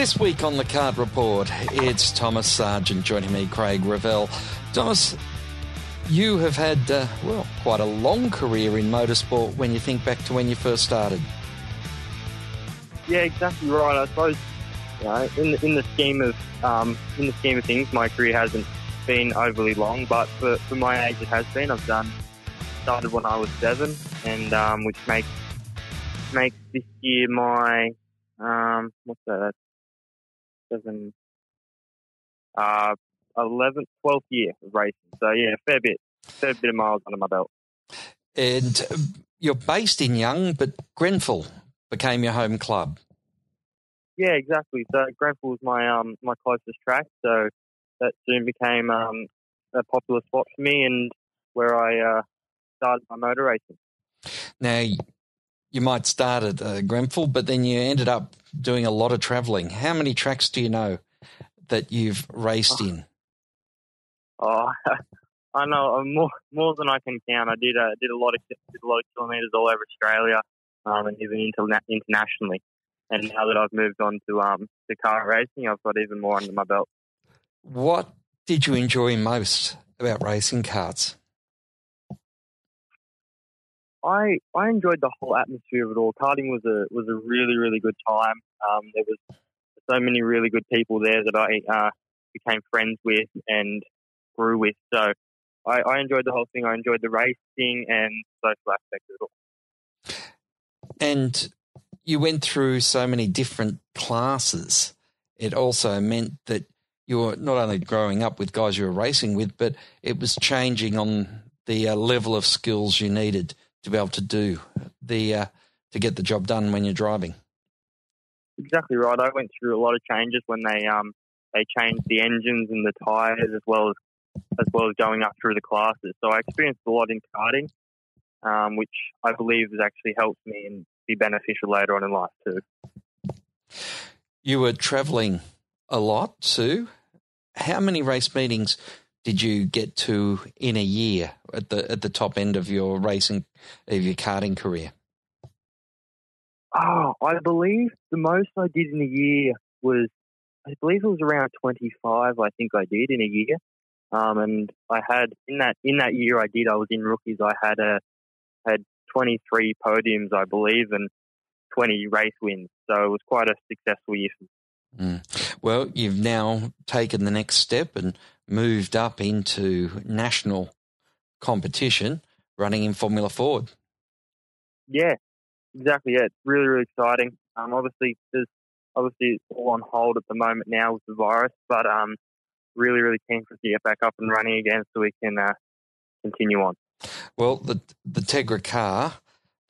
This week on the Kart Report, it's Thomas Sargent joining me, Craig Revell. Thomas, you have had, uh, well, quite a long career in motorsport when you think back to when you first started. Yeah, exactly right. I suppose you know, in the, in the scheme of um, in the scheme of things, my career hasn't been overly long, but for, for my age, it has been. I've done started when I was seven, and um, which makes makes this year my um, what's that? Seven, uh, 11th, 12th year of racing. So yeah, fair bit, fair bit of miles under my belt. And you're based in Young, but Grenfell became your home club. Yeah, exactly. So Grenfell was my um my closest track, so that soon became um a popular spot for me, and where I uh, started my motor racing. Now, you might start at uh, Grenfell, but then you ended up doing a lot of travelling. How many tracks do you know that you've raced in? Oh, I know uh, more more than I can count. I did uh, did a lot of did a lot of kilometres all over Australia, um, and even interna- internationally. And now that I've moved on to um to car racing, I've got even more under my belt. What did you enjoy most about racing karts? I I enjoyed the whole atmosphere of it all. Karting was a was a really really good time. Um, there was so many really good people there that I uh, became friends with and grew with. So I, I enjoyed the whole thing. I enjoyed the racing and social aspects of it all. And you went through so many different classes. It also meant that you were not only growing up with guys you were racing with, but it was changing on the uh, level of skills you needed to be able to do the uh, to get the job done when you're driving. Exactly right. I went through a lot of changes when they um they changed the engines and the tires as well as as well as going up through the classes. So I experienced a lot in karting, um, which I believe has actually helped me and be beneficial later on in life too. You were travelling a lot too. How many race meetings did you get to in a year at the at the top end of your racing of your karting career? Oh, I believe the most I did in a year was I believe it was around twenty five. I think I did in a year, um, and I had in that in that year I did. I was in rookies. I had a had twenty three podiums, I believe, and twenty race wins. So it was quite a successful year. Mm. Well, you've now taken the next step and moved up into national competition running in Formula Ford. Yeah, exactly. Yeah, it's really, really exciting. Um, obviously, there's obviously it's all on hold at the moment now with the virus, but um, really, really keen for us to get back up and running again so we can uh, continue on. Well, the the Tegra car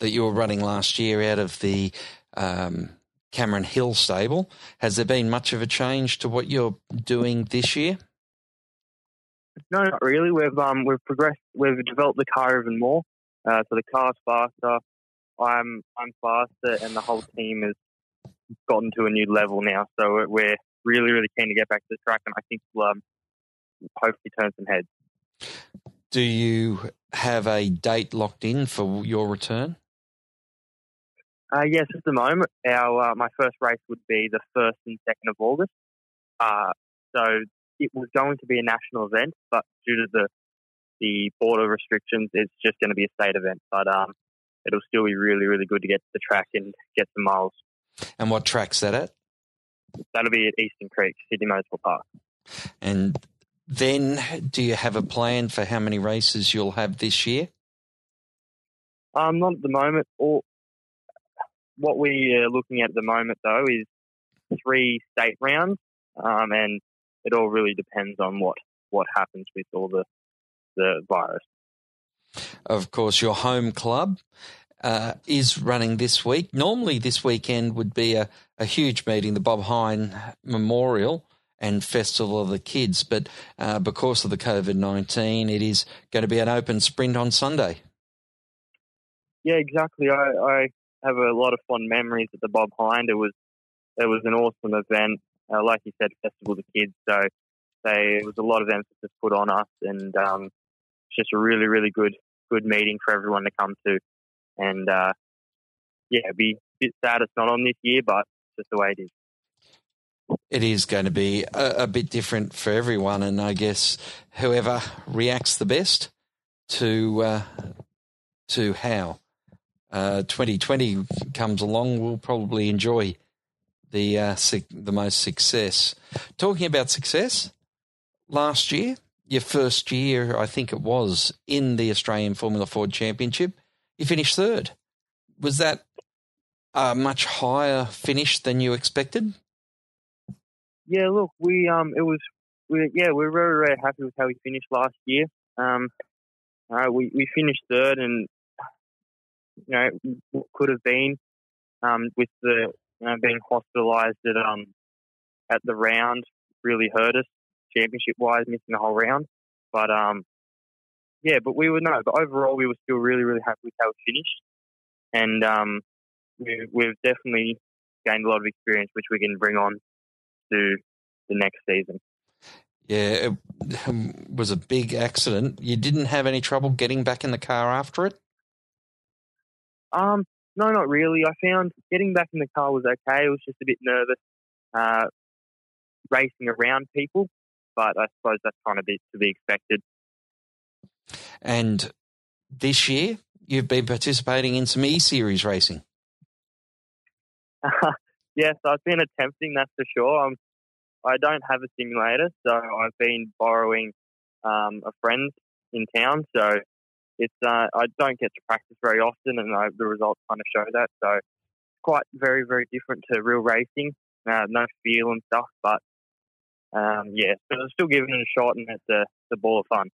that you were running last year out of the um, Cameron Hill stable, has there been much of a change to what you're doing this year? No, not really. We've um we've progressed. We've developed the car even more. Uh, so the car's faster. I'm I'm faster, and the whole team has gotten to a new level now. So we're really really keen to get back to the track, and I think we'll um, hopefully turn some heads. Do you have a date locked in for your return? Uh, yes, at the moment, our uh, my first race would be the first and second of August. Uh, so it was going to be a national event, but due to the the border restrictions, it's just going to be a state event. But um, it'll still be really, really good to get to the track and get some miles. And what track's that at? That'll be at Eastern Creek, Sydney Motorsport Park. And then, do you have a plan for how many races you'll have this year? Um, not at the moment. Or what we are looking at at the moment, though, is three state rounds, um, and it all really depends on what what happens with all the the virus. Of course, your home club uh, is running this week. Normally, this weekend would be a, a huge meeting, the Bob Hine Memorial and Festival of the Kids, but uh, because of the COVID nineteen, it is going to be an open sprint on Sunday. Yeah, exactly. I, I have a lot of fond memories at the Bob Hine. It was it was an awesome event uh, like you said, festival to kids. So they, it was a lot of emphasis put on us, and um, it's just a really, really good, good meeting for everyone to come to. And uh, yeah, it'd be a bit sad it's not on this year, but just the way it is. It is going to be a, a bit different for everyone, and I guess whoever reacts the best to uh, to how uh, 2020 comes along will probably enjoy the uh, the most success. Talking about success, last year, your first year, I think it was in the Australian Formula Ford Championship, you finished third. Was that a much higher finish than you expected? Yeah, look, we um, it was, we yeah, we are very very happy with how we finished last year. Um, uh, we we finished third, and you know could have been um, with the you know, being hospitalised at um at the round really hurt us championship wise, missing the whole round. But um, yeah, but we were no, but overall we were still really really happy with how we finished, and um, we, we've definitely gained a lot of experience which we can bring on to the next season. Yeah, it was a big accident. You didn't have any trouble getting back in the car after it? Um, no, not really. I found getting back in the car was okay. I was just a bit nervous uh, racing around people, but I suppose that's kind of to be expected. And this year, you've been participating in some E Series racing. yes, I've been attempting, that's for sure. I'm, I don't have a simulator, so I've been borrowing um, a friend in town. So it's uh, I don't get to practice very often, and I, the results kind of show that. So it's quite very very different to real racing. Uh, no feel and stuff, but um, yeah, but I'm still giving it a shot, and it's a, it's a ball of fun.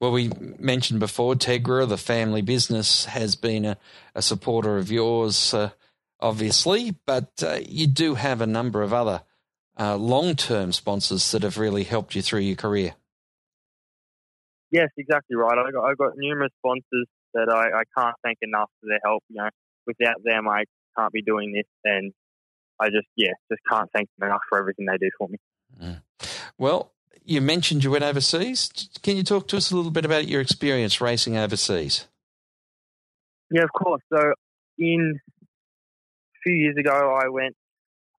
Well, we mentioned before Tegra, the family business, has been a, a supporter of yours, uh, obviously, but uh, you do have a number of other uh, long term sponsors that have really helped you through your career. Yes, exactly right. I got, I got numerous sponsors that I, I can't thank enough for their help. You know, without them, I can't be doing this, and I just yeah, just can't thank them enough for everything they do for me. Mm. Well, you mentioned you went overseas. Can you talk to us a little bit about your experience racing overseas? Yeah, of course. So, in a few years ago, I went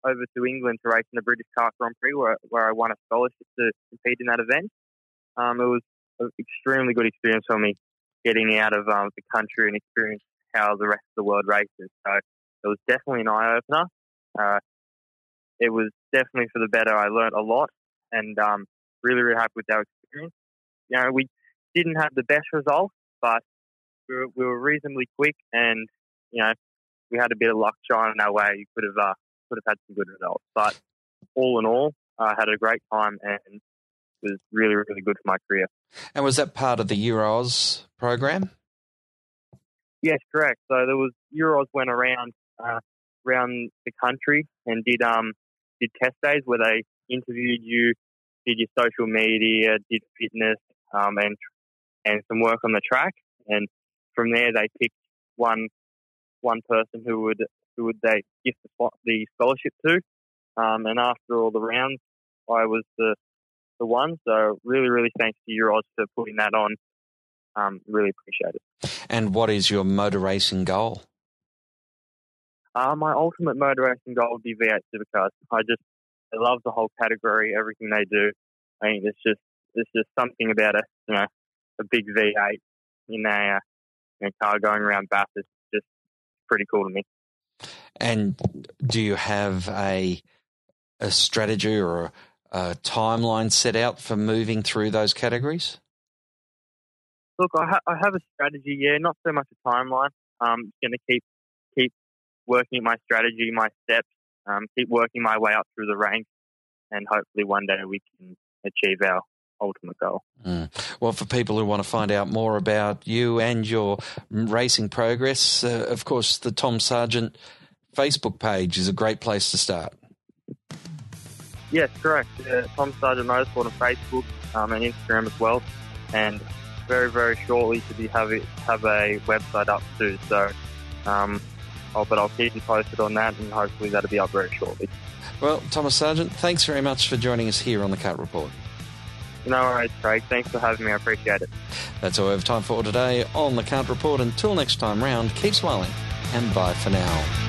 over to England to race in the British Car Grand Prix, where, where I won a scholarship to compete in that event. Um, it was an extremely good experience for me, getting out of um, the country and experience how the rest of the world races. So it was definitely an eye opener. Uh, it was definitely for the better. I learned a lot, and um, really, really happy with our experience. You know, we didn't have the best results, but we were, we were reasonably quick, and you know, we had a bit of luck shining our way. You could have uh, could have had some good results, but all in all, I had a great time and was really, really good for my career. And was that part of the Euros program? Yes, correct. So there was Euros went around uh, around the country and did um did test days where they interviewed you, did your social media, did fitness, um, and and some work on the track. And from there, they picked one one person who would who would they give the, the scholarship to. Um, and after all the rounds, I was the the one. So really, really thanks to you, Oz, for putting that on. Um, really appreciate it. And what is your motor racing goal? Uh, my ultimate motor racing goal would be V8 supercars. I just I love the whole category, everything they do. I mean, it's just it's just something about a you know a big V8 in a, uh, in a car going around Bath. It's just pretty cool to me. And do you have a a strategy or a, a timeline set out for moving through those categories? Look, I, ha- I have a strategy. Yeah, not so much a timeline. I'm going to keep keep working my strategy, my steps, um, keep working my way up through the ranks, and hopefully one day we can achieve our ultimate goal. Mm. Well, for people who want to find out more about you and your racing progress, uh, of course, the Tom Sargent Facebook page is a great place to start. Yes, correct. Uh, Tom Sargent Motorsport on Facebook um, and Instagram as well, and very, very shortly to be have it, have a website up too. So um, but I'll keep you posted on that, and hopefully that'll be up very shortly. Well, Thomas Sargent, thanks very much for joining us here on the Kart Report. No worries, Craig. Thanks for having me. I appreciate it. That's all we have time for today on the Kart Report. Until next time round, keep smiling and bye for now.